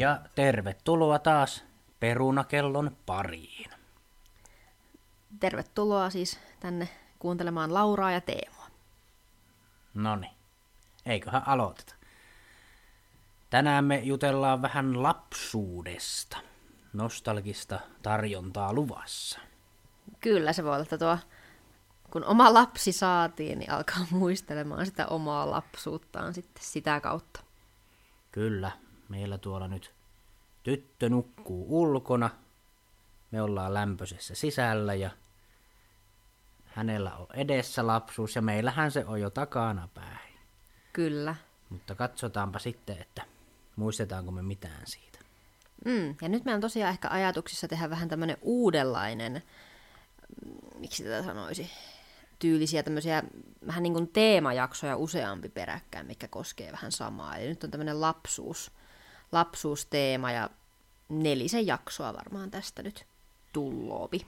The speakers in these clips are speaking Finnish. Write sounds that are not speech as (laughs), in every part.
Ja tervetuloa taas Perunakellon pariin. Tervetuloa siis tänne kuuntelemaan Lauraa ja Teemoa. Noni, eiköhän aloiteta. Tänään me jutellaan vähän lapsuudesta. Nostalgista tarjontaa luvassa. Kyllä se voi olla, että tuo, kun oma lapsi saatiin, niin alkaa muistelemaan sitä omaa lapsuuttaan sitten sitä kautta. Kyllä, meillä tuolla nyt tyttö nukkuu ulkona. Me ollaan lämpöisessä sisällä ja hänellä on edessä lapsuus ja meillähän se on jo takana päin. Kyllä. Mutta katsotaanpa sitten, että muistetaanko me mitään siitä. Mm, ja nyt meillä on tosiaan ehkä ajatuksissa tehdä vähän tämmöinen uudenlainen, mm, miksi tätä sanoisi, tyylisiä tämmöisiä vähän niin kuin teemajaksoja useampi peräkkäin, mikä koskee vähän samaa. Eli nyt on tämmöinen lapsuus, lapsuusteema ja nelisen jaksoa varmaan tästä nyt tulloopi.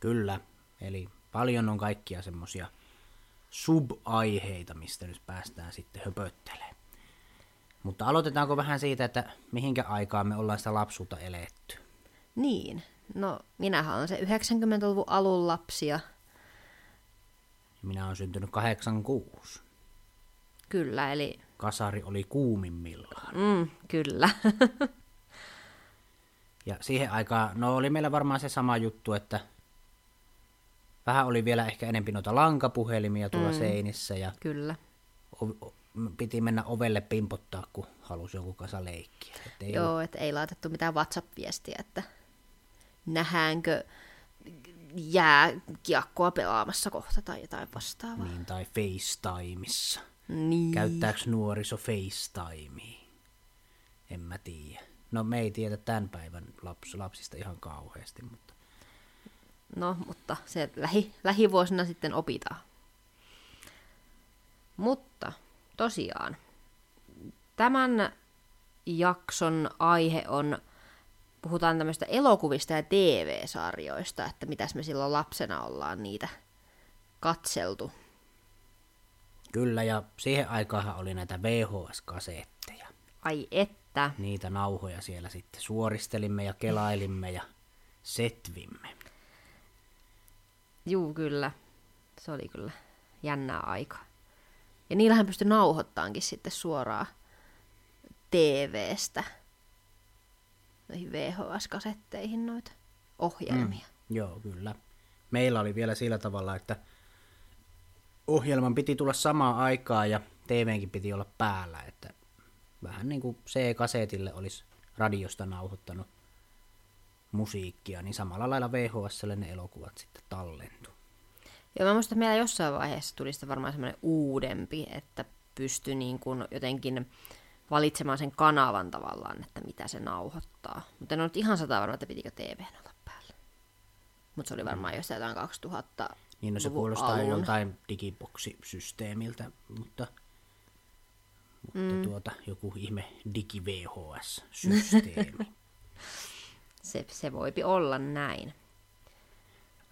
Kyllä, eli paljon on kaikkia semmosia sub-aiheita, mistä nyt päästään sitten höpöttelemään. Mutta aloitetaanko vähän siitä, että mihinkä aikaan me ollaan sitä lapsuutta eletty? Niin, no minähän olen se 90-luvun alun lapsi ja Minä olen syntynyt 86. kyllä, eli Kasari oli kuumimmillaan. mm, kyllä. (laughs) Ja siihen aikaan, no oli meillä varmaan se sama juttu, että vähän oli vielä ehkä enempi noita lankapuhelimia tuolla mm. seinissä ja kyllä. o- piti mennä ovelle pimpottaa, kun halusi jonkun kanssa leikkiä. Et ei Joo, että ei laitettu mitään WhatsApp-viestiä, että nähdäänkö jääkiekkoa pelaamassa kohta tai jotain vastaavaa. Niin, tai FaceTimeissa. Niin. Käyttääkö nuoriso FaceTimea? En mä tiedä. No me ei tiedä tämän päivän laps, lapsista ihan kauheasti, mutta No, mutta se lähi, lähivuosina sitten opitaan. Mutta tosiaan, tämän jakson aihe on, puhutaan tämmöistä elokuvista ja TV-sarjoista, että mitäs me silloin lapsena ollaan niitä katseltu. Kyllä, ja siihen aikaan oli näitä VHS-kasetteja. Ai että, Niitä nauhoja siellä sitten suoristelimme ja kelailimme ja setvimme. juu kyllä, se oli kyllä jännää aikaa. Ja niillähän pystyi nauhoittaankin sitten suoraan TV-stä noihin VHS-kasetteihin noita ohjelmia. Mm. Joo, kyllä. Meillä oli vielä sillä tavalla, että ohjelman piti tulla samaan aikaan ja TVnkin piti olla päällä, että vähän niin kuin C-kasetille olisi radiosta nauhoittanut musiikkia, niin samalla lailla VHSlle ne elokuvat sitten tallentu. Joo, mä muistan, että meillä jossain vaiheessa tuli sitten varmaan semmoinen uudempi, että pystyi niin kuin jotenkin valitsemaan sen kanavan tavallaan, että mitä se nauhoittaa. Mutta en ole nyt ihan sata varma, että pitikö TV olla päällä. Mutta se oli varmaan jostain jotain 2000 Niin no se kuulostaa alun. joltain digiboksisysteemiltä, mutta, mutta mm. tuota, joku ihme digi-VHS-systeemi. (laughs) Se, se voipi olla näin.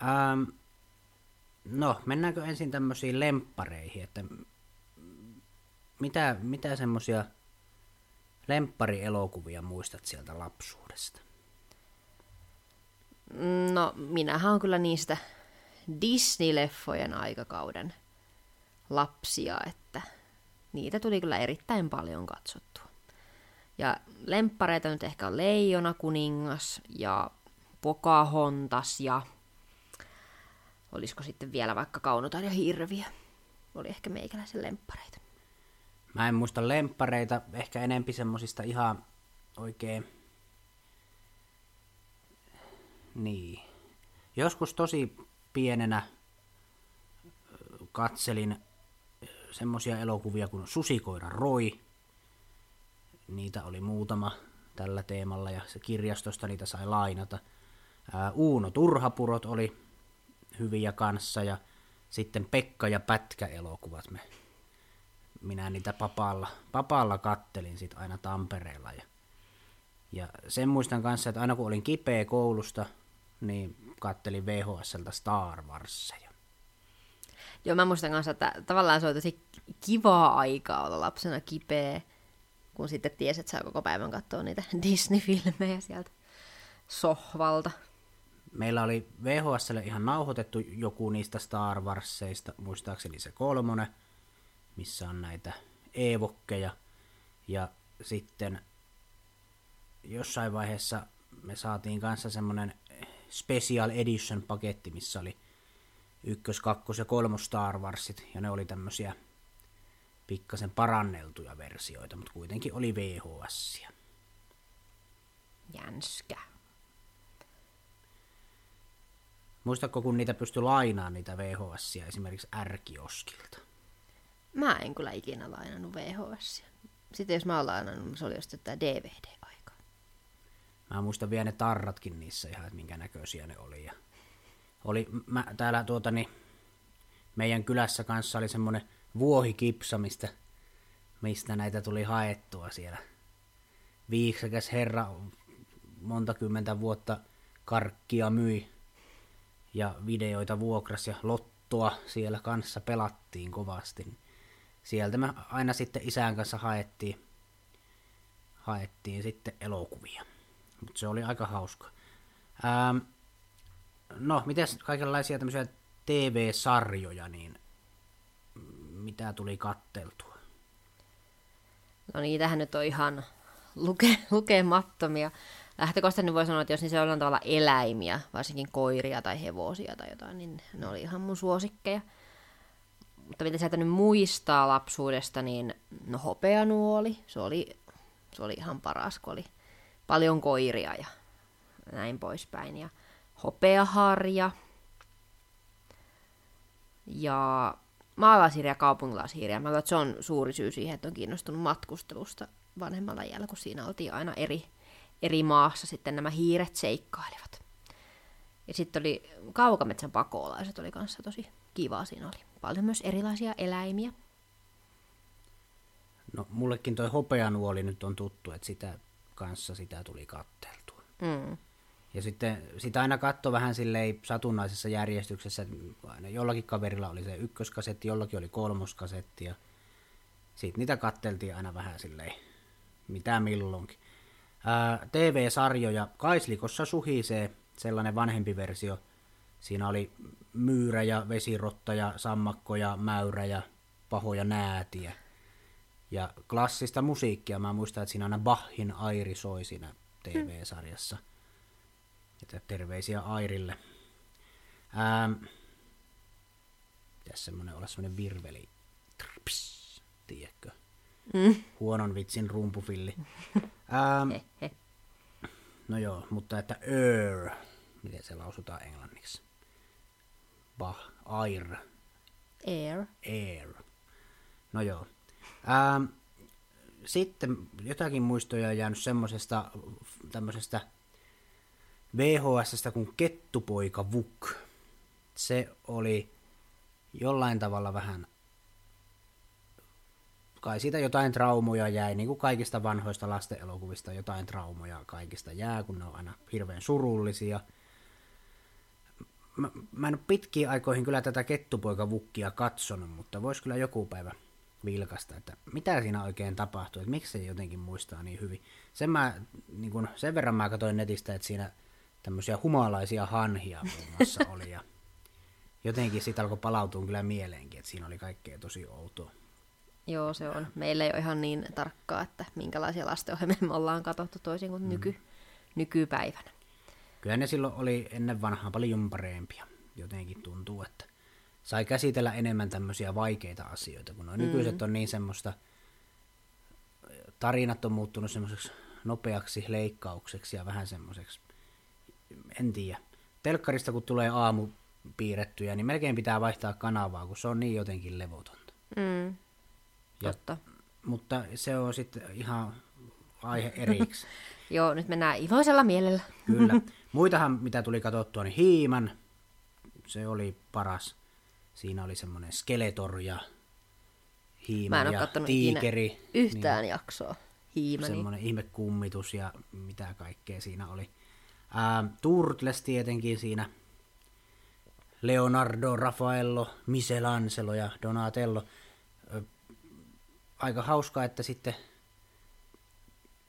Ähm, no, mennäänkö ensin tämmöisiin lemppareihin, että mitä, mitä semmoisia lempparielokuvia muistat sieltä lapsuudesta? No, minähän on kyllä niistä Disney-leffojen aikakauden lapsia, että niitä tuli kyllä erittäin paljon katsottua. Ja lemppareita nyt ehkä on Leijona kuningas ja Pocahontas ja olisiko sitten vielä vaikka Kaunotar ja Hirviö. Oli ehkä meikäläisen lemppareita. Mä en muista lemppareita, ehkä enempi semmosista ihan oikein... Niin. Joskus tosi pienenä katselin ö, semmosia elokuvia kuin Susikoira Roy. Niitä oli muutama tällä teemalla ja se kirjastosta niitä sai lainata. Uuno Turhapurot oli hyviä kanssa ja sitten Pekka ja Pätkä elokuvat me minä niitä papalla, papalla kattelin sit aina Tampereella. Ja, ja sen muistan kanssa, että aina kun olin kipeä koulusta, niin kattelin VHSltä Star Warsia. Joo, mä muistan kanssa, että tavallaan se oli tosi kivaa aikaa olla lapsena kipeä, kun sitten tiesi, että saa koko päivän katsoa niitä (laughs) Disney-filmejä sieltä sohvalta. Meillä oli VHS ihan nauhoitettu joku niistä Star Warsseista, muistaakseni se kolmonen, missä on näitä evokkeja. Ja sitten jossain vaiheessa me saatiin kanssa semmonen Special Edition paketti, missä oli ykkös, kakkos ja kolmos Star Warsit, ja ne oli tämmösiä pikkasen paranneltuja versioita, mutta kuitenkin oli VHS. Jänskä. Muistatko, kun niitä pystyi lainaamaan niitä VHS esimerkiksi R-kioskilta? Mä en kyllä ikinä lainannut VHS. Sitten jos mä oon lainannut, niin se oli just DVD-aika. Mä muistan vielä ne tarratkin niissä ihan, että minkä näköisiä ne oli. Ja oli mä, täällä tuota, niin, meidän kylässä kanssa oli semmonen vuohikipsa, mistä, mistä näitä tuli haettua siellä. Viiksekäs herra monta kymmentä vuotta karkkia myi ja videoita vuokras ja lottoa siellä kanssa pelattiin kovasti. Sieltä me aina sitten isän kanssa haettiin, haettiin sitten elokuvia. Mutta se oli aika hauska. Ähm, no, miten kaikenlaisia tämmöisiä TV-sarjoja, niin mitä tuli katteltua? No niitähän nyt on ihan luke, lukemattomia. Lähtökohtaisesti voi sanoa, että jos niissä on tavalla eläimiä, varsinkin koiria tai hevosia tai jotain, niin ne oli ihan mun suosikkeja. Mutta mitä sieltä nyt muistaa lapsuudesta, niin no hopeanuoli, se oli, se oli ihan paras, kun oli paljon koiria ja näin poispäin. Ja hopeaharja ja maalaishiiriä ja kaupunkilaishiiriä. Mä että se on suuri syy siihen, että on kiinnostunut matkustelusta vanhemmalla iällä, kun siinä oltiin aina eri, eri maassa sitten nämä hiiret seikkailivat. Ja sitten oli kaukametsän pakolaiset oli kanssa tosi kiva siinä oli. Paljon myös erilaisia eläimiä. No mullekin toi hopeanuoli nyt on tuttu, että sitä kanssa sitä tuli katteltua. Mm. Ja sitten sitä aina katto vähän silleen satunnaisessa järjestyksessä, aina jollakin kaverilla oli se ykköskasetti, jollakin oli kolmoskasetti ja sitten niitä katteltiin aina vähän silleen, mitä milloinkin. Ää, TV-sarjoja, Kaislikossa suhisee, sellainen vanhempi versio. Siinä oli myyrä ja vesirotta ja sammakko ja mäyrä ja pahoja näätiä. Ja klassista musiikkia, mä muistan, että siinä aina Bachin Airi soi siinä TV-sarjassa. Hmm että terveisiä Airille. Ähm, pitäisi semmonen olla semmonen virveli. Trps, tiedätkö? Mm. Huonon vitsin rumpufilli. (laughs) ähm, no joo, mutta että er, miten se lausutaan englanniksi? Bah, air. Air. Air. No joo. Ähm, sitten jotakin muistoja on jäänyt semmosesta tämmöisestä VHSstä kuin Kettupoika Vuk. Se oli jollain tavalla vähän, kai siitä jotain traumoja jäi, niin kuin kaikista vanhoista lasten elokuvista jotain traumoja kaikista jää, kun ne on aina hirveän surullisia. Mä, mä en ole pitkiin aikoihin kyllä tätä Kettupoika Vukkia katsonut, mutta vois kyllä joku päivä vilkasta, että mitä siinä oikein tapahtuu, että miksi se jotenkin muistaa niin hyvin. Sen, mä, niin kun, sen verran mä katsoin netistä, että siinä tämmöisiä humalaisia hanhia muun muassa oli. Ja (laughs) jotenkin siitä alkoi palautua kyllä mieleenkin, että siinä oli kaikkea tosi outoa. Joo, se on. Meillä ei ole ihan niin tarkkaa, että minkälaisia lastenohjelmia me ollaan katsottu toisin kuin mm. nyky, nykypäivänä. Kyllä ne silloin oli ennen vanhaa paljon parempia. Jotenkin tuntuu, että sai käsitellä enemmän tämmöisiä vaikeita asioita, kun nuo mm. nykyiset on niin semmoista, tarinat on muuttunut semmoiseksi nopeaksi leikkaukseksi ja vähän semmoiseksi en tiedä. Telkkarista kun tulee aamu piirrettyjä, niin melkein pitää vaihtaa kanavaa, kun se on niin jotenkin levotonta. Mm. Totta. Ja, mutta se on sitten ihan aihe (laughs) eriksi. Joo, nyt mennään iloisella mielellä. Kyllä. (laughs) Muitahan, mitä tuli katsottua, niin Hiiman. Se oli paras. Siinä oli semmoinen Skeletor ja Hiiman ja Tiikeri. yhtään niin, jaksoa. Hiimani. Semmoinen ihmekummitus ja mitä kaikkea siinä oli. Ää, Turtles tietenkin siinä. Leonardo, Raffaello, Michelangelo ja Donatello. Aika hauskaa, että sitten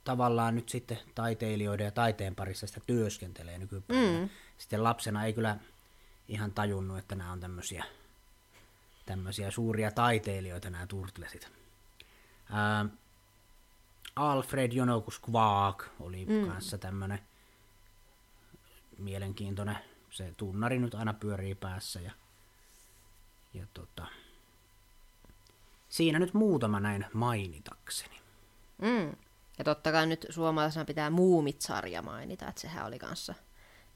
tavallaan nyt sitten taiteilijoiden ja taiteen parissa sitä työskentelee nykypäivänä. Mm. Sitten lapsena ei kyllä ihan tajunnut, että nämä on tämmöisiä, tämmöisiä suuria taiteilijoita nämä turtlesit. Ää, Alfred Jonokus Quark oli mm. kanssa tämmöinen mielenkiintoinen. Se tunnari nyt aina pyörii päässä ja, ja tota, siinä nyt muutama näin mainitakseni. Mm. Ja totta kai nyt suomalaisena pitää Muumit-sarja mainita, että sehän oli kanssa.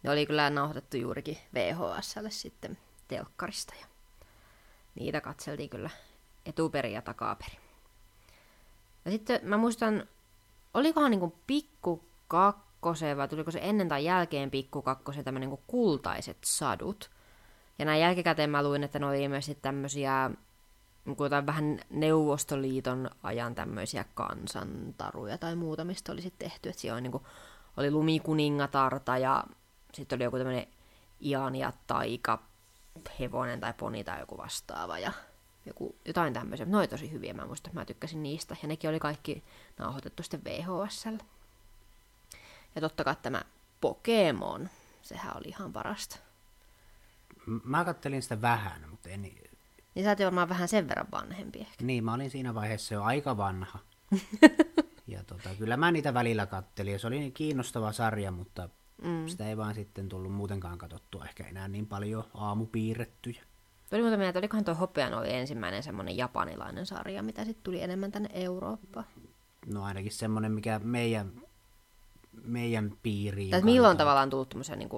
Ne oli kyllä nauhoitettu juurikin VHSlle sitten telkkarista ja niitä katseltiin kyllä etuperin ja takaperin. Ja sitten mä muistan, olikohan niinku pikku kakkosen vai tuliko se ennen tai jälkeen pikku kakkosen tämmöinen niinku kultaiset sadut. Ja näin jälkikäteen mä luin, että ne oli ilmeisesti tämmöisiä niinku jotain vähän Neuvostoliiton ajan tämmöisiä kansantaruja tai muuta, mistä oli sitten tehty. Että siellä oli, niinku, oli lumikuningatarta ja sitten oli joku tämmöinen Ian ja Taika hevonen tai poni tai joku vastaava ja joku, jotain tämmöisiä. Ne oli tosi hyviä, mä muistan, mä tykkäsin niistä. Ja nekin oli kaikki nauhoitettu sitten VHSllä. Ja totta kai tämä Pokemon, sehän oli ihan parasta. Mä kattelin sitä vähän, mutta en... Niin sä varmaan vähän sen verran vanhempi ehkä. Niin, mä olin siinä vaiheessa jo aika vanha. (laughs) ja tota, kyllä mä niitä välillä kattelin, se oli niin kiinnostava sarja, mutta mm. sitä ei vaan sitten tullut muutenkaan katsottua enää niin paljon aamupiirrettyjä. Tuli muuta mieltä, olikohan tuo Hopean oli ensimmäinen semmoinen japanilainen sarja, mitä sitten tuli enemmän tänne Eurooppaan. No ainakin semmoinen, mikä meidän, meidän piiriin Tai milloin tavallaan tullut tämmöisen niin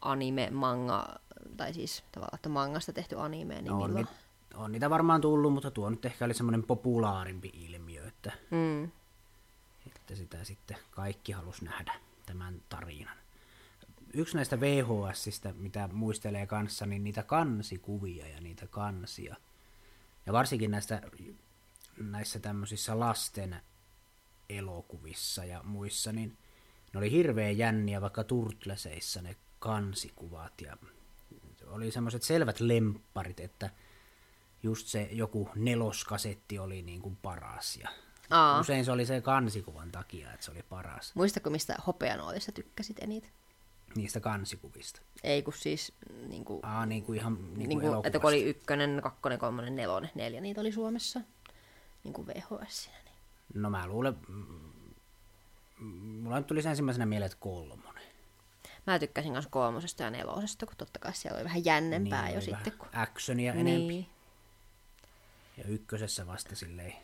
anime, manga, tai siis tavallaan, että mangasta tehty anime, niin no, milloin? On, on niitä varmaan tullut, mutta tuo nyt ehkä oli semmoinen populaarimpi ilmiö, että, mm. että sitä sitten kaikki halus nähdä, tämän tarinan yksi näistä VHSistä, mitä muistelee kanssa, niin niitä kansikuvia ja niitä kansia. Ja varsinkin näistä, näissä tämmöisissä lasten elokuvissa ja muissa, niin ne oli hirveän jänniä vaikka Turtleseissa ne kansikuvat ja oli semmoiset selvät lempparit, että just se joku neloskasetti oli niin kuin paras ja Aa. usein se oli se kansikuvan takia, että se oli paras. Muistako mistä hopeanoolissa tykkäsit eniten? Niistä kansikuvista. Ei kun siis... Niin kuin, Aa, niin kuin ihan niin niin kuin, Että kun oli ykkönen, kakkonen, kolmonen, nelonen, neljä, niitä oli Suomessa niin kuin VHS. Niin. No mä luulen... Mulla nyt tuli ensimmäisenä mieleen, että kolmonen. Mä tykkäsin myös kolmosesta ja nelosesta, kun totta kai siellä oli vähän jännempää niin, jo sitten. Kun... actionia niin. enempi. Ja ykkösessä vasta silleen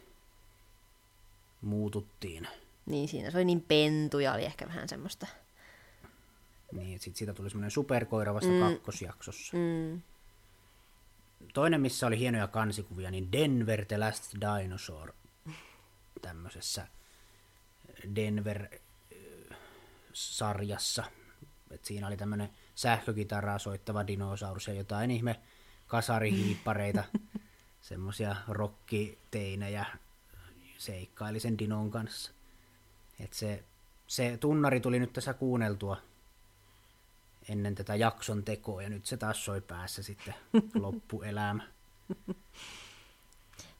muututtiin. Niin, siinä se oli niin pentu ja oli ehkä vähän semmoista niin, sitten siitä tuli semmoinen superkoira vasta mm. kakkosjaksossa. Mm. Toinen, missä oli hienoja kansikuvia, niin Denver The Last Dinosaur tämmöisessä Denver-sarjassa. Et siinä oli tämmöinen sähkökitaraa soittava dinosaurus ja jotain ihme kasarihiippareita, (laughs) semmoisia rokkiteinejä seikkaili sen dinon kanssa. Et se, se tunnari tuli nyt tässä kuunneltua ennen tätä jakson tekoa, ja nyt se taas soi päässä sitten (laughs) loppuelämä.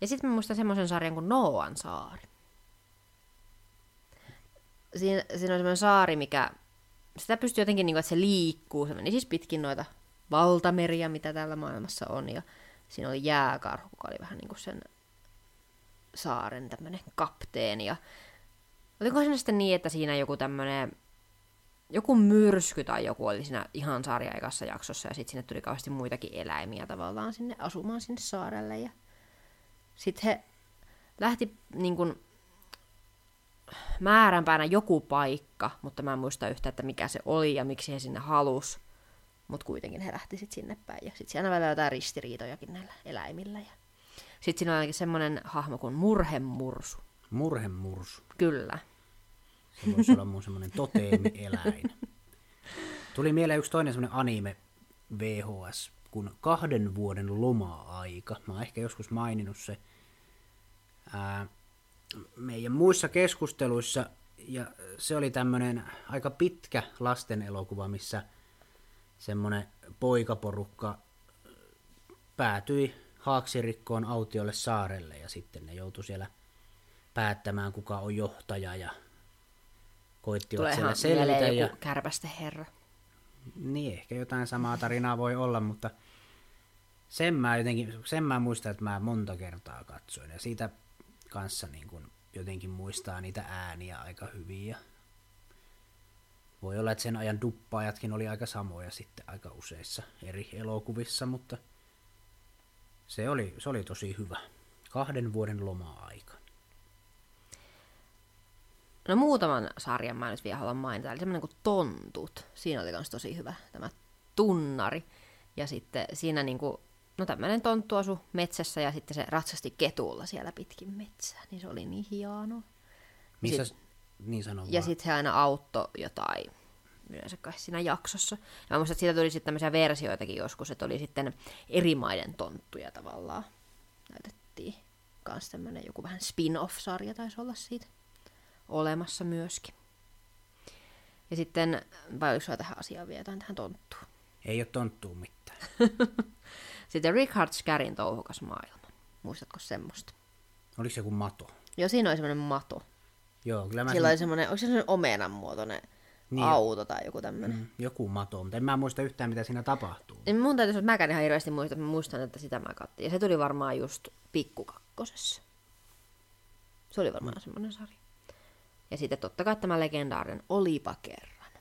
Ja sitten mä muistan semmoisen sarjan kuin Noan saari. Siinä, siinä on semmoinen saari, mikä, sitä pystyy jotenkin, niin kuin, että se liikkuu, se meni siis pitkin noita valtameriä, mitä täällä maailmassa on, ja siinä oli jääkarhu, joka oli vähän niin kuin sen saaren tämmöinen kapteeni, ja oliko siinä sitten niin, että siinä joku tämmöinen joku myrsky tai joku oli siinä ihan sarjaikassa jaksossa ja sitten sinne tuli kauheasti muitakin eläimiä tavallaan sinne asumaan sinne saarelle ja sitten he lähti niin kuin, määränpäänä joku paikka, mutta mä en muista yhtä, että mikä se oli ja miksi he sinne halus. Mutta kuitenkin he lähti sitten sinne päin. Ja sitten siellä välillä jotain ristiriitojakin näillä eläimillä. Ja... Sitten siinä on ainakin semmoinen hahmo kuin Murhemursu. Murhemursu. Kyllä. Se voisi olla mun semmoinen toteemieläin. Tuli mieleen yksi toinen semmoinen anime VHS, kun kahden vuoden loma-aika. Mä oon ehkä joskus maininnut se ää, meidän muissa keskusteluissa. Ja se oli tämmöinen aika pitkä lasten elokuva, missä semmoinen poikaporukka päätyi haaksirikkoon autiolle saarelle ja sitten ne joutui siellä päättämään, kuka on johtaja ja koittivat Tulee siellä selvitä. Ja, kärpästen herra. niin, ehkä jotain samaa tarinaa voi olla, mutta sen mä jotenkin, sen mä muistan, että mä monta kertaa katsoin. Ja siitä kanssa niin kun jotenkin muistaa niitä ääniä aika hyvin. Ja voi olla, että sen ajan duppaajatkin oli aika samoja sitten aika useissa eri elokuvissa, mutta se oli, se oli tosi hyvä. Kahden vuoden loma-aika. No muutaman sarjan mä nyt vielä haluan mainita. Eli semmoinen kuin Tontut. Siinä oli myös tosi hyvä tämä tunnari. Ja sitten siinä niinku, no tämmöinen tonttu asu metsässä ja sitten se ratsasti ketulla siellä pitkin metsää. Niin se oli niin hienoa. Missä, Sit- niin sanon Ja sitten he aina auttoi jotain yleensä kai siinä jaksossa. Ja mä muistan, että siitä tuli sitten tämmöisiä versioitakin joskus, että oli sitten eri maiden tonttuja tavallaan. Näytettiin kans tämmöinen joku vähän spin-off-sarja taisi olla siitä olemassa myöskin. Ja sitten, vai oliko sulla tähän asiaan vielä jotain tähän tonttuun? Ei ole tonttuu mitään. (laughs) Sitten Richard Scarin touhukas maailma. Muistatko semmoista? Oliko se joku mato? Joo, siinä oli semmoinen mato. Joo, kyllä mä Sillä sen- oli semmoinen, onko se semmoinen omenan muotoinen Niin. auto tai joku tämmöinen? Mm, joku mato, mutta en mä muista yhtään, mitä siinä tapahtuu. Niin mun täytyy sanoa, että mäkään ihan hirveästi muista, mä muistan, että sitä mä kattin. Ja se tuli varmaan just pikkukakkosessa. Se oli varmaan semmoinen sarja. Ja sitten totta kai tämä legendaarinen Olipa kerran.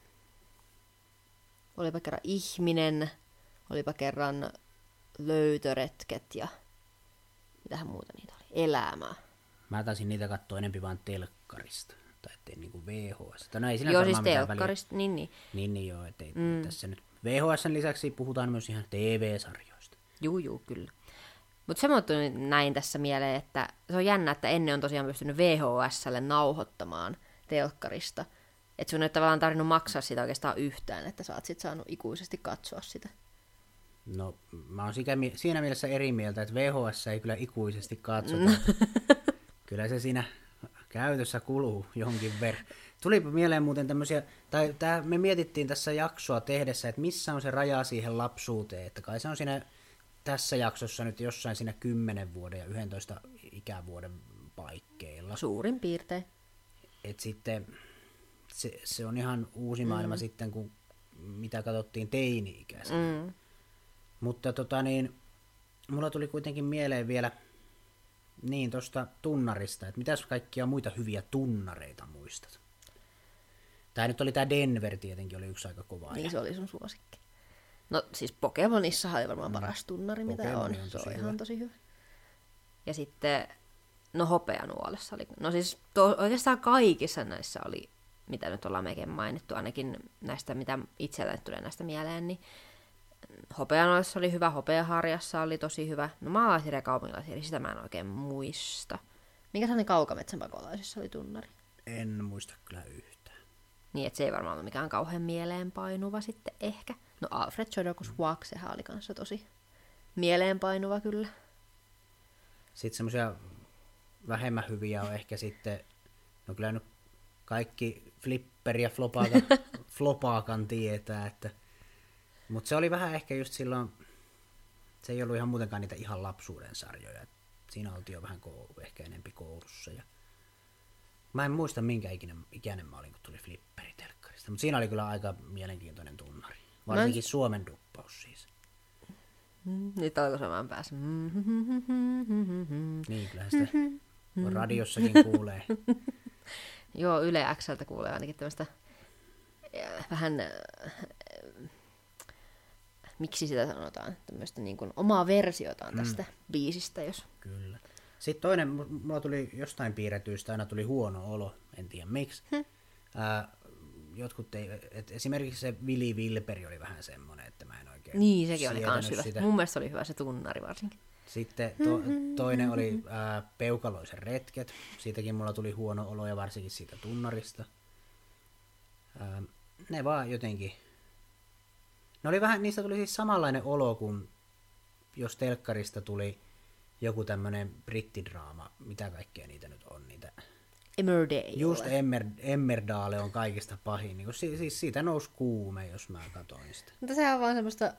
Olipa kerran ihminen, olipa kerran löytöretket ja mitähän muuta niitä oli. Elämä. Mä taisin niitä katsoa enempi vaan telkkarista. Tai ettei niinku VHS. No ei Joo, siis telkkarista, niin niin. Niin, niin joo, ettei mm. tässä nyt VHSn lisäksi puhutaan myös ihan TV-sarjoista. Juu, juu, kyllä. Mutta semmoinen tuli näin tässä mieleen, että se on jännä, että ennen on tosiaan pystynyt VHSlle nauhoittamaan telkkarista. Että sun ei tavallaan tarvinnut maksaa sitä oikeastaan yhtään, että sä oot sit saanut ikuisesti katsoa sitä. No, mä oon sikä, siinä mielessä eri mieltä, että VHS ei kyllä ikuisesti katsota. (laughs) kyllä se siinä käytössä kuluu jonkin verran. Tuli mieleen muuten tämmöisiä, tai tää, me mietittiin tässä jaksoa tehdessä, että missä on se raja siihen lapsuuteen, että kai se on siinä tässä jaksossa nyt jossain siinä 10 vuoden ja 11 ikävuoden paikkeilla. Suurin piirtein. Et sitten se, se on ihan uusi maailma mm. sitten, kun mitä katsottiin teini-ikäisenä. Mm. Mutta tota niin, mulla tuli kuitenkin mieleen vielä niin tuosta tunnarista, että mitäs kaikkia muita hyviä tunnareita muistat? Tää nyt oli tää Denver tietenkin, oli yksi aika kova. Niin se oli sun suosikki. No siis Pokemonissa oli varmaan paras tunnari, mitä Pokemon on. on Se on hyvä. ihan tosi hyvä. Ja sitten, no hopeanuolessa oli, no siis to, oikeastaan kaikissa näissä oli, mitä nyt ollaan mekin mainittu, ainakin näistä, mitä itsellä tulee näistä mieleen, niin hopeanuolessa oli hyvä, hopeaharjassa oli tosi hyvä. No maalaisjärjen ja kaupunkilaisjärjen, sitä mä en oikein muista. Mikä sellainen kaukametsän pakolaisissa oli tunnari? En muista kyllä yhtään. Niin, että se ei varmaan ollut mikään kauhean mieleenpainuva sitten ehkä. No Alfred Jodocus Walk, sehän oli kanssa tosi mieleenpainuva kyllä. Sitten semmoisia vähemmän hyviä on ehkä sitten, no kyllä nyt kaikki Flipper ja Flopakan, (laughs) Flopakan tietää, että mutta se oli vähän ehkä just silloin, se ei ollut ihan muutenkaan niitä ihan lapsuuden sarjoja. Siinä oltiin jo vähän koulu, ehkä enempi koulussa. Ja... Mä en muista minkä ikäinen, ikäinen mä olin, kun tuli telkkarista, mutta siinä oli kyllä aika mielenkiintoinen tunnari. Varsinkin Suomen duppaus siis. Mm, Nyt alkoi samaan päässä. Mm, Niin, kyllähän sitä (laughs) radiossakin kuulee. Joo, Yle Xltä kuulee ainakin tämmöistä äh, vähän, äh, miksi sitä sanotaan, tämmöistä niin kuin omaa versiotaan tästä biisistä, jos... Kyllä. Sitten toinen, mu- mulla tuli jostain piirretyistä aina tuli huono olo, en tiedä miksi. Ää, jotkut ei, et esimerkiksi se Vili Vilperi oli vähän semmoinen, että mä en oikein Niin, sekin oli kans hyvä. Sitä. Mun mielestä oli hyvä se tunnari varsinkin. Sitten to, toinen oli ää, Peukaloisen retket. Siitäkin mulla tuli huono olo ja varsinkin siitä tunnarista. Ää, ne vaan jotenkin... Ne oli vähän, niistä tuli siis samanlainen olo kuin jos telkkarista tuli joku tämmönen brittidraama, mitä kaikkea niitä nyt on. Emmerdale. Just Emmer, Emmerdale on kaikista pahin, niin si, siis siitä nousi kuume, jos mä katsoin sitä. Mutta sehän on vaan semmoista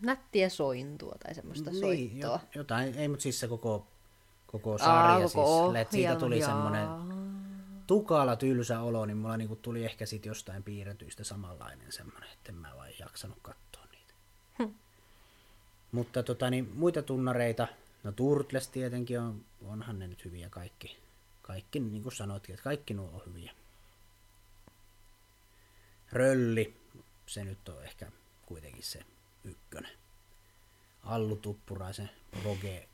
nättiä sointua tai semmoista Niin, soittoa. jo, jotain, ei, mutta siis se koko, koko Aa, sarja koko siis, että siitä tuli semmoinen tukala tylsä olo, niin mulla niinku tuli ehkä sit jostain piirretyistä samanlainen semmoinen, että en mä vain jaksanut katsoa niitä. Hm. Mutta tota, niin, muita tunnareita, no Turtles tietenkin on, onhan ne nyt hyviä kaikki. Kaikki, niin kuin sanoitkin, että kaikki nuo on hyviä. Rölli, se nyt on ehkä kuitenkin se ykkönen. Allu Tuppuraisen proge,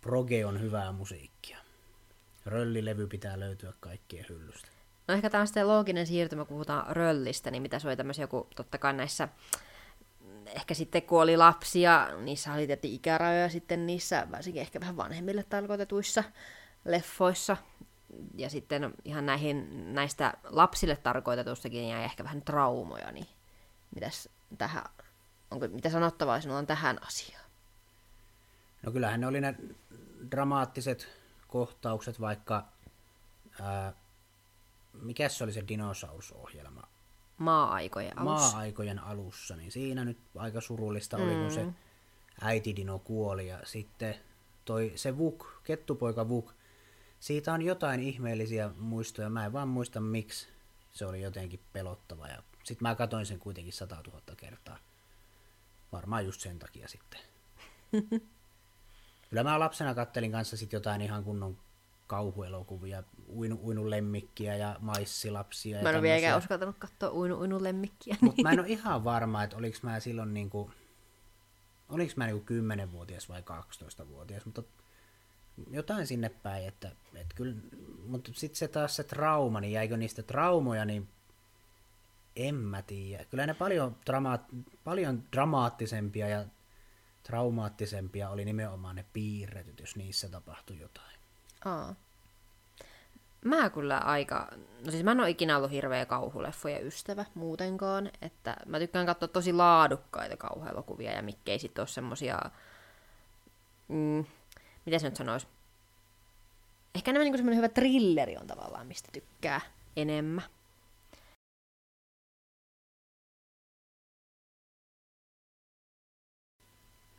proge on hyvää musiikkia. Röllilevy pitää löytyä kaikkien hyllystä. No ehkä tämä on sitten looginen siirtymä, kun puhutaan röllistä, niin mitä se oli tämmöisiä joku, totta kai näissä, ehkä sitten kun oli lapsia, niissä oli tietysti ikärajoja sitten niissä, varsinkin ehkä vähän vanhemmille tarkoitetuissa leffoissa, ja sitten ihan näihin, näistä lapsille tarkoitetustakin jäi ehkä vähän traumoja, niin mitäs tähän, onko, mitä sanottavaa sinulla on tähän asiaan? No kyllähän ne oli ne dramaattiset kohtaukset, vaikka ää, mikä se oli se dinosaurusohjelma? Maa-aikojen alussa. Maa-aikojen alussa, niin siinä nyt aika surullista mm. oli, kun se mm. äiti Dino kuoli ja sitten toi se Vuk, kettupoika Vuk, siitä on jotain ihmeellisiä muistoja, mä en vaan muista miksi se oli jotenkin pelottava ja sitten mä katoin sen kuitenkin sata tuhatta kertaa. Varmaan just sen takia sitten. (laughs) Kyllä mä lapsena kattelin kanssa sit jotain ihan kunnon kauhuelokuvia, uinu, uinu lemmikkiä ja maissilapsia. Mä en ole vieläkään uskaltanut katsoa uinu, uinu lemmikkiä. Mutta mä en ole ihan varma, että oliko mä silloin niinku, oliko mä niinku 10-vuotias vai 12-vuotias, mutta jotain sinne päin, että, että kyllä, mutta sitten se taas se trauma, niin jäikö niistä traumoja, niin en mä tiedä. Kyllä ne paljon, drama, paljon dramaattisempia ja traumaattisempia oli nimenomaan ne piirretyt, jos niissä tapahtui jotain. Aa. Mä kyllä aika, no siis mä en ole ikinä ollut hirveä kauhuleffoja ystävä muutenkaan, että mä tykkään katsoa tosi laadukkaita kauhuelokuvia ja mikkei sit ole semmosia, mm, miten se nyt sanois, ehkä enemmän niin semmoinen hyvä trilleri on tavallaan, mistä tykkää enemmän.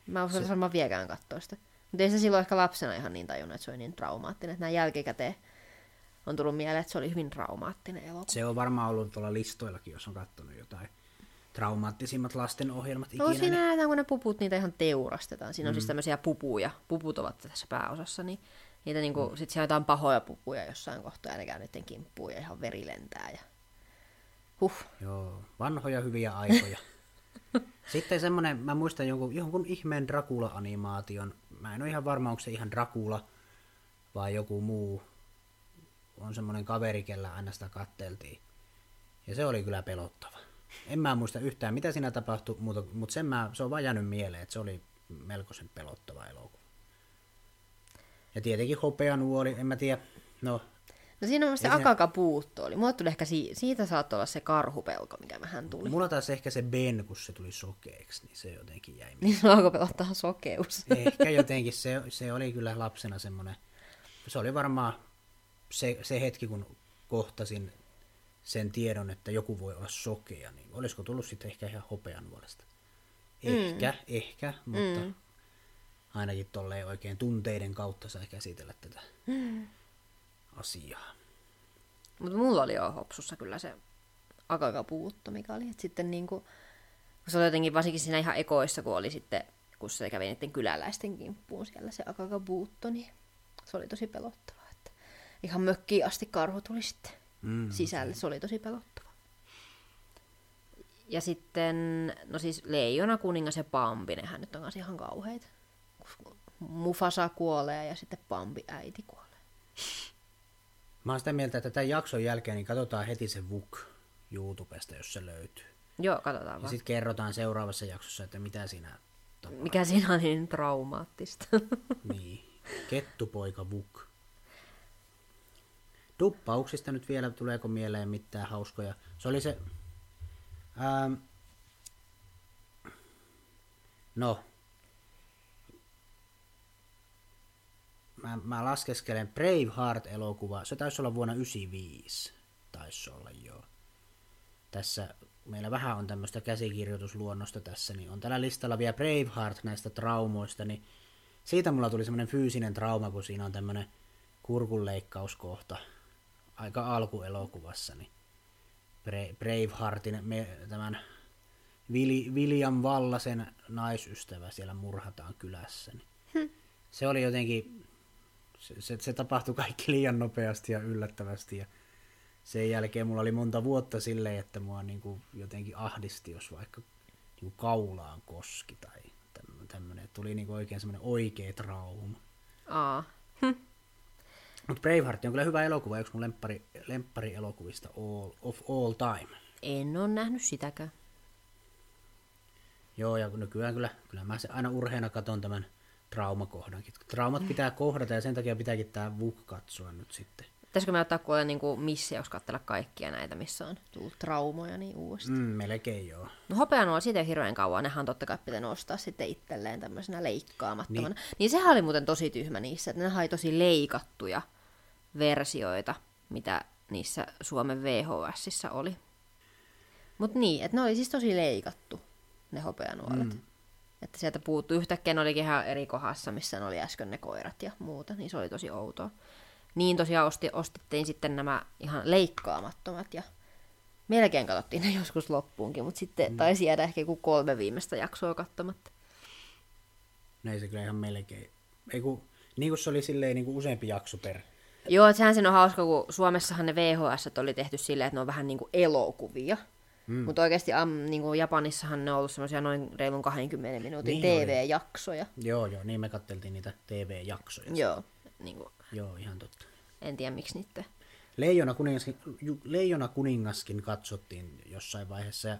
Mä osaan se... varmaan viekään katsoa sitä. Mutta ei se silloin ehkä lapsena ihan niin tajunnut, että se oli niin traumaattinen. Että näin jälkikäteen on tullut mieleen, että se oli hyvin traumaattinen elokuva. Se on varmaan ollut tuolla listoillakin, jos on katsonut jotain traumaattisimmat lastenohjelmat ikinä. No siinä niin- nähdään, kun ne puput, niitä ihan teurastetaan. Siinä on siis mm. siis tämmöisiä pupuja. Puput ovat tässä pääosassa, niin niitä niinku, mm. sit siellä jotain pahoja pupuja jossain kohtaa, ja ne käy niiden kimppuun ja ihan veri lentää. Ja... Huh. Joo, vanhoja hyviä aikoja. (laughs) Sitten semmonen, mä muistan jonkun, jonkun ihmeen Dracula-animaation. Mä en ole ihan varma, onko se ihan Dracula vai joku muu. On semmonen kaveri, kellä aina sitä katteltiin. Ja se oli kyllä pelottava. En mä muista yhtään, mitä siinä tapahtui, mutta, mutta sen mä, se on vaan jäänyt mieleen, että se oli melkoisen pelottava elokuva. Ja tietenkin nuoli, en mä tiedä, no No siinä on se akaka puutto oli. Mulla tuli ehkä si- siitä saattoi olla se karhupelko, mikä vähän tuli. Mulla taas ehkä se Ben, kun se tuli sokeeksi, niin se jotenkin jäi. Niin se alkoi pelottaa sokeus. Ehkä (laughs) jotenkin se, se oli kyllä lapsena semmoinen, se oli varmaan se, se hetki, kun kohtasin sen tiedon, että joku voi olla sokea, niin olisiko tullut sitten ehkä ihan hopean nuolesta. Ehkä, mm. ehkä, mutta mm. ainakin tolleen oikein tunteiden kautta sai käsitellä tätä. Mm asiaa. Mutta mulla oli jo hopsussa kyllä se akakapuutto, mikä oli. Et sitten niinku, kun se oli jotenkin varsinkin siinä ihan ekoissa, kun oli sitten, kun se kävi niiden kyläläisten kimppuun siellä se akakapuutto, niin se oli tosi pelottavaa. Että ihan mökkiin asti karhu tuli sitten mm, sisälle, se oli tosi pelottava. Ja sitten, no siis Leijona, kuningas ja Pampi, nehän nyt on kanssa ihan kauheita. Mufasa kuolee ja sitten Pampi äiti kuolee. Mä oon sitä mieltä, että tämän jakson jälkeen niin katsotaan heti se VUK YouTubesta, jos se löytyy. Joo, katsotaan ja vaan. sitten kerrotaan seuraavassa jaksossa, että mitä siinä tapahtuu. Mikä siinä on niin traumaattista. niin. Kettupoika VUK. Duppauksista nyt vielä, tuleeko mieleen mitään hauskoja? Se oli se... Ähm, no, mä, mä laskeskelen Braveheart-elokuva, se taisi olla vuonna 1995, taisi olla joo. Tässä meillä vähän on tämmöistä käsikirjoitusluonnosta tässä, niin on tällä listalla vielä Braveheart näistä traumoista, niin siitä mulla tuli semmoinen fyysinen trauma, kun siinä on tämmöinen kurkunleikkauskohta aika alkuelokuvassa, niin Bra- Braveheartin, me, tämän William Vallasen naisystävä siellä murhataan kylässä. Niin Se oli jotenkin, se, se, se tapahtui kaikki liian nopeasti ja yllättävästi ja sen jälkeen mulla oli monta vuotta silleen, että mua niin kuin jotenkin ahdisti, jos vaikka niin kuin kaulaan koski tai tämmöinen. Tuli niin kuin oikein semmoinen oikea trauma. Aa. Mutta Braveheart on kyllä hyvä elokuva, yksi mun lemppari, lemppari elokuvista all, of all time. En ole nähnyt sitäkään. Joo, ja nykyään kyllä, kyllä mä se aina urheena katon tämän traumakohdankin. Traumat pitää kohdata ja sen takia pitääkin tämä VUK katsoa nyt sitten. Pitäisikö me ottaa kuule niin missä, jos katsella kaikkia näitä, missä on tullut traumoja, niin uudestaan. Mm, melkein joo. No hopeanuola siitä ei hirveän kauan, nehän on totta kai pitänyt ostaa sitten itselleen tämmöisenä leikkaamattomana. Niin. niin sehän oli muuten tosi tyhmä niissä, että ne oli tosi leikattuja versioita, mitä niissä Suomen VHSissa oli. Mutta niin, että ne oli siis tosi leikattu, ne hopeanuolet. Mm. Että sieltä puuttu yhtäkkiä, ne olikin ihan eri kohdassa, missä ne oli äsken ne koirat ja muuta, niin se oli tosi outoa. Niin tosiaan osti, ostettiin sitten nämä ihan leikkaamattomat ja melkein katsottiin ne (laughs) joskus loppuunkin, mutta sitten mm. taisi jäädä ehkä joku kolme viimeistä jaksoa katsomatta. Ei se kyllä ihan melkein. Ei kun, niin kuin se oli silleen niin kuin useampi jakso per. Joo, sehän siinä on hauska, kun Suomessahan ne VHS oli tehty silleen, että ne on vähän niin kuin elokuvia. Mm. Mutta oikeasti am, niin kuin Japanissahan ne on ollut semmoisia noin reilun 20 minuutin niin TV-jaksoja. Oli. Joo, joo, niin me katteltiin niitä TV-jaksoja. Joo, niin kuin... joo ihan totta. En tiedä miksi niitä. Leijona kuningaskin, Leijona kuningaskin katsottiin jossain vaiheessa. Ja,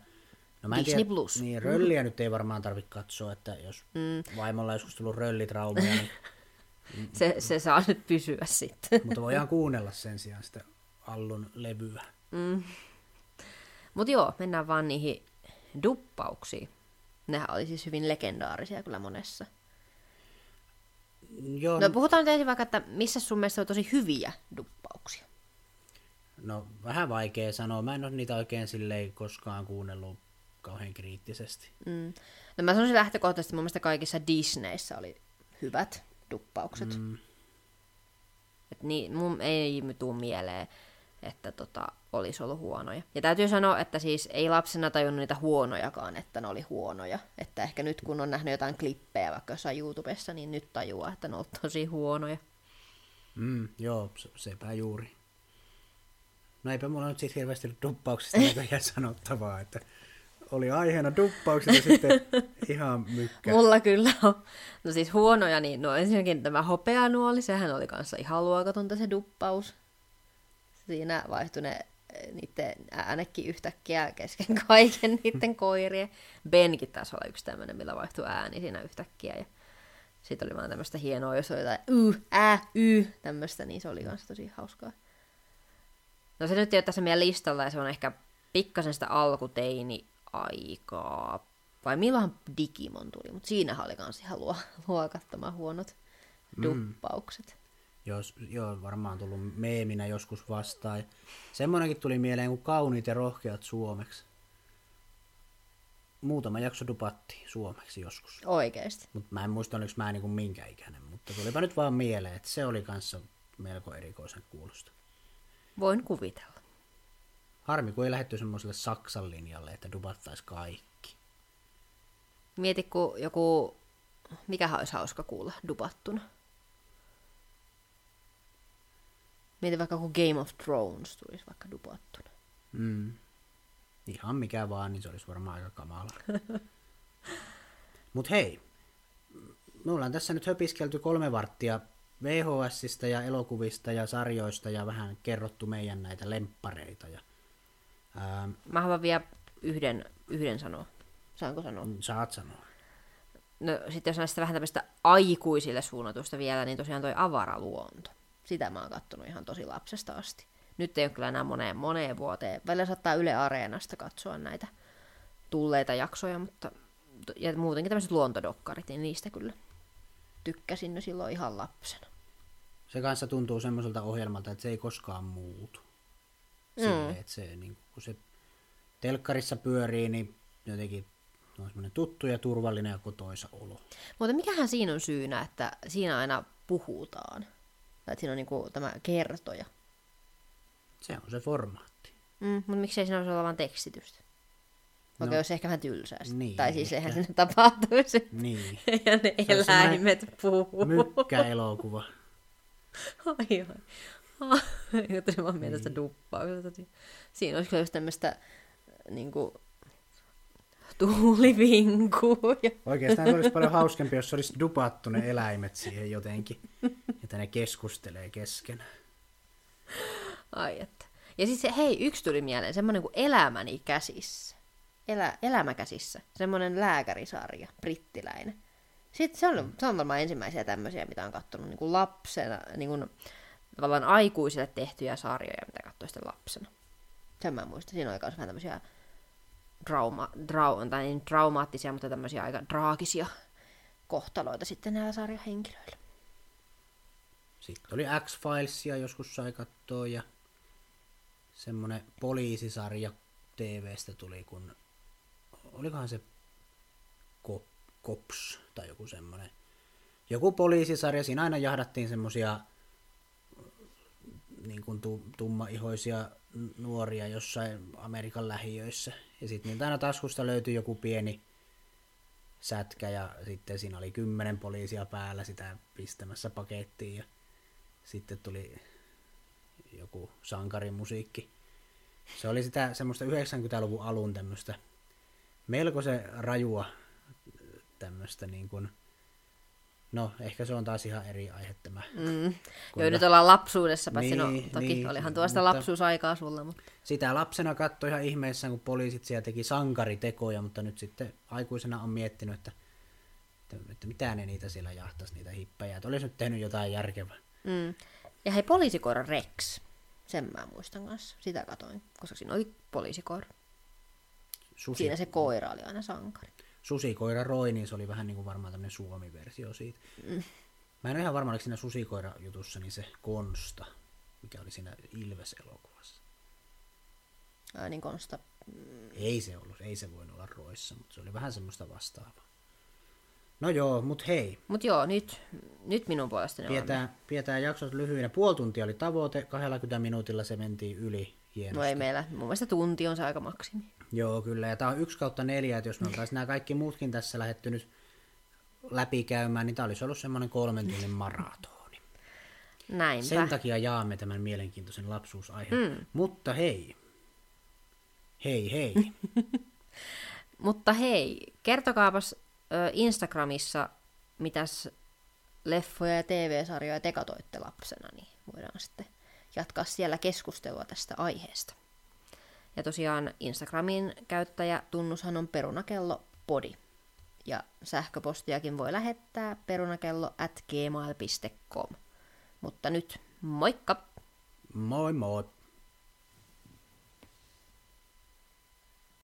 no mä en Disney tiedä, Plus. Niin, rölliä mm. nyt ei varmaan tarvitse katsoa, että jos mm. vaimolla joskus tullut röllitraumaja, niin... (laughs) se, se saa nyt pysyä sitten. Mutta voidaan kuunnella sen sijaan sitä Allun levyä. Mm. Mutta joo, mennään vaan niihin duppauksiin. Nehän oli siis hyvin legendaarisia kyllä monessa. Joo, no puhutaan nyt ensin vaikka, että missä sun mielestä on tosi hyviä duppauksia? No vähän vaikea sanoa. Mä en ole niitä oikein silleen koskaan kuunnellut kauhean kriittisesti. Mm. No mä sanoisin lähtökohtaisesti, mun mielestä kaikissa Disneyssä oli hyvät duppaukset. Mm. Et niin, mun ei tuu mieleen että tota, olisi ollut huonoja. Ja täytyy sanoa, että siis ei lapsena tajunnut niitä huonojakaan, että ne oli huonoja. Että ehkä nyt kun on nähnyt jotain klippejä vaikka jossain YouTubessa, niin nyt tajuaa, että ne on tosi huonoja. Mm, joo, sepä juuri. No eipä mulla nyt sitten hirveästi duppauksista näköjään (laughs) sanottavaa, että oli aiheena duppaukset ja sitten (laughs) ihan mykkä. Mulla kyllä on. No siis huonoja, niin no ensinnäkin tämä hopeanuoli, sehän oli kanssa ihan luokatonta se duppaus siinä vaihtui ne niiden äänekin yhtäkkiä kesken (laughs) kaiken niiden koirien. Benkin taisi olla yksi tämmöinen, millä vaihtui ääni siinä yhtäkkiä. Ja sitten oli vaan tämmöistä hienoa, jos oli jotain y, ä, y, tämmöistä, niin se oli myös tosi hauskaa. No se nyt ei ole tässä meidän listalla, ja se on ehkä pikkasen sitä alkuteini-aikaa. Vai milloinhan Digimon tuli, mutta siinä oli kans ihan luo, luokattoman huonot mm. duppaukset. Jos, joo, varmaan tullut meeminä joskus vastaan. Semmoinenkin tuli mieleen kuin kauniit ja rohkeat suomeksi. Muutama jakso dupatti suomeksi joskus. Oikeesti. Mutta mä en muista, oliko mä niinku minkä ikäinen, mutta tulipa nyt vaan mieleen, että se oli kanssa melko erikoisen kuulosta. Voin kuvitella. Harmi, kun ei lähetty semmoiselle Saksan linjalle, että dubattaisi kaikki. Mieti, kun joku, mikä olisi hauska kuulla dubattuna. Mieti vaikka kun Game of Thrones tulisi vaikka dupattuna. Mm. Ihan mikä vaan, niin se olisi varmaan aika kamala. (laughs) Mut hei, me ollaan tässä nyt höpiskelty kolme varttia VHSistä ja elokuvista ja sarjoista ja vähän kerrottu meidän näitä lemppareita. Ja, ää... Mä haluan vielä yhden, yhden sanoa. Saanko sanoa? Mm, saat sanoa. No sitten jos näistä vähän tämmöistä aikuisille suunnatusta vielä, niin tosiaan toi avaraluonto sitä mä oon kattonut ihan tosi lapsesta asti. Nyt ei ole kyllä enää moneen, moneen vuoteen. Välillä saattaa Yle Areenasta katsoa näitä tulleita jaksoja, mutta ja muutenkin tämmöiset luontodokkarit, niin niistä kyllä tykkäsin jo silloin ihan lapsena. Se kanssa tuntuu semmoiselta ohjelmalta, että se ei koskaan muutu. Mm. että se, niin, kun se telkkarissa pyörii, niin jotenkin on semmoinen tuttu ja turvallinen ja kotoisa olo. Mutta mikähän siinä on syynä, että siinä aina puhutaan? Tai että siinä on niin kuin tämä kertoja. Se on se formaatti. Mm, mutta miksei siinä olisi olla vaan tekstitystä? Okei, No. olisi ehkä vähän tylsää. Niin, tai siis eihän sinne tapahtuisi. Niin. (laughs) ja ne Se eläimet puhuu. Mykkäelokuva. (laughs) Aivan. (laughs) Se vaan mieltä sitä duppaa. Siinä olisi kyllä just tämmöistä niinku tuulivinkuu. Ja... Oikeastaan se olisi paljon hauskempi, jos olisi dupattu ne eläimet siihen jotenkin. Että ne keskustelee keskenään. Ai että. Ja siis se, hei, yksi tuli mieleen, semmoinen kuin Elämäni käsissä. Elä, Elämä käsissä. Semmoinen lääkärisarja, brittiläinen. Sitten se on, se on varmaan ensimmäisiä tämmöisiä, mitä on katsonut niin kuin lapsena, niin kuin, tavallaan aikuisille tehtyjä sarjoja, mitä katsoi sitten lapsena. Sen mä muistan. Siinä oli myös vähän tämmöisiä trauma, trau, tai niin traumaattisia, mutta tämmöisiä aika draagisia kohtaloita sitten näillä sarjahenkilöillä. Sitten oli X-Filesia joskus sai katsoa ja semmonen poliisisarja TVstä tuli, kun olikohan se Ko- Kops tai joku semmonen. Joku poliisisarja, siinä aina jahdattiin semmosia niin kuin tu- tummaihoisia nuoria jossain Amerikan lähiöissä. Ja sitten niiltä aina taskusta löytyi joku pieni sätkä ja sitten siinä oli kymmenen poliisia päällä sitä pistämässä pakettiin ja sitten tuli joku sankarimusiikki. Se oli sitä semmoista 90-luvun alun tämmöistä melko se rajua tämmöistä niin kuin, no ehkä se on taas ihan eri aihe tämä. Mm. Joo, nyt ollaan lapsuudessa, paitsi no, Niin, toki niin, olihan tuosta mutta- lapsuusaikaa sulla, mutta... Sitä lapsena katsoi ihan ihmeissään, kun poliisit siellä teki sankaritekoja, mutta nyt sitten aikuisena on miettinyt, että, että, että mitä ne niitä siellä jahtas, niitä hippejä. Että olisi nyt tehnyt jotain järkevää. Mm. Ja hei, poliisikoira Rex. Sen mä muistan kanssa. Sitä katoin, koska siinä oli poliisikoira. Susi, Siinä se koira oli aina sankari. Susikoira Roy, niin se oli vähän niin kuin varmaan tämmöinen suomi-versio siitä. Mm. Mä en ole ihan varma, oliko siinä Susikoira-jutussa niin se Konsta, mikä oli siinä Ilves-elokuvassa. Ää, niin konsta. Ei se ollut, ei se voinut olla Roissa, mutta se oli vähän semmoista vastaavaa. No joo, mut hei, Mut joo, nyt, nyt minun puolestani on. pidetään, pidetään jaksot lyhyinä. Puoli tuntia oli tavoite, 20 minuutilla se mentiin yli hienosti. No ei meillä. Mun mielestä tunti on se aika maksimi. Joo, kyllä. Ja tää on yksi kautta neljä, että jos me oltaisiin nämä kaikki muutkin tässä lähetty nyt läpikäymään, niin tää olisi ollut semmoinen kolmen tunnin maratoni. Näinpä. Sen takia jaamme tämän mielenkiintoisen lapsuusaiheen. Mm. Mutta hei, hei hei, (laughs) Mutta hei, kertokaapas Instagramissa, mitäs leffoja ja TV-sarjoja te katoitte lapsena, niin voidaan sitten jatkaa siellä keskustelua tästä aiheesta. Ja tosiaan Instagramin käyttäjä tunnushan on perunakello podi. Ja sähköpostiakin voi lähettää perunakello at gmail.com. Mutta nyt moikka! moi moi!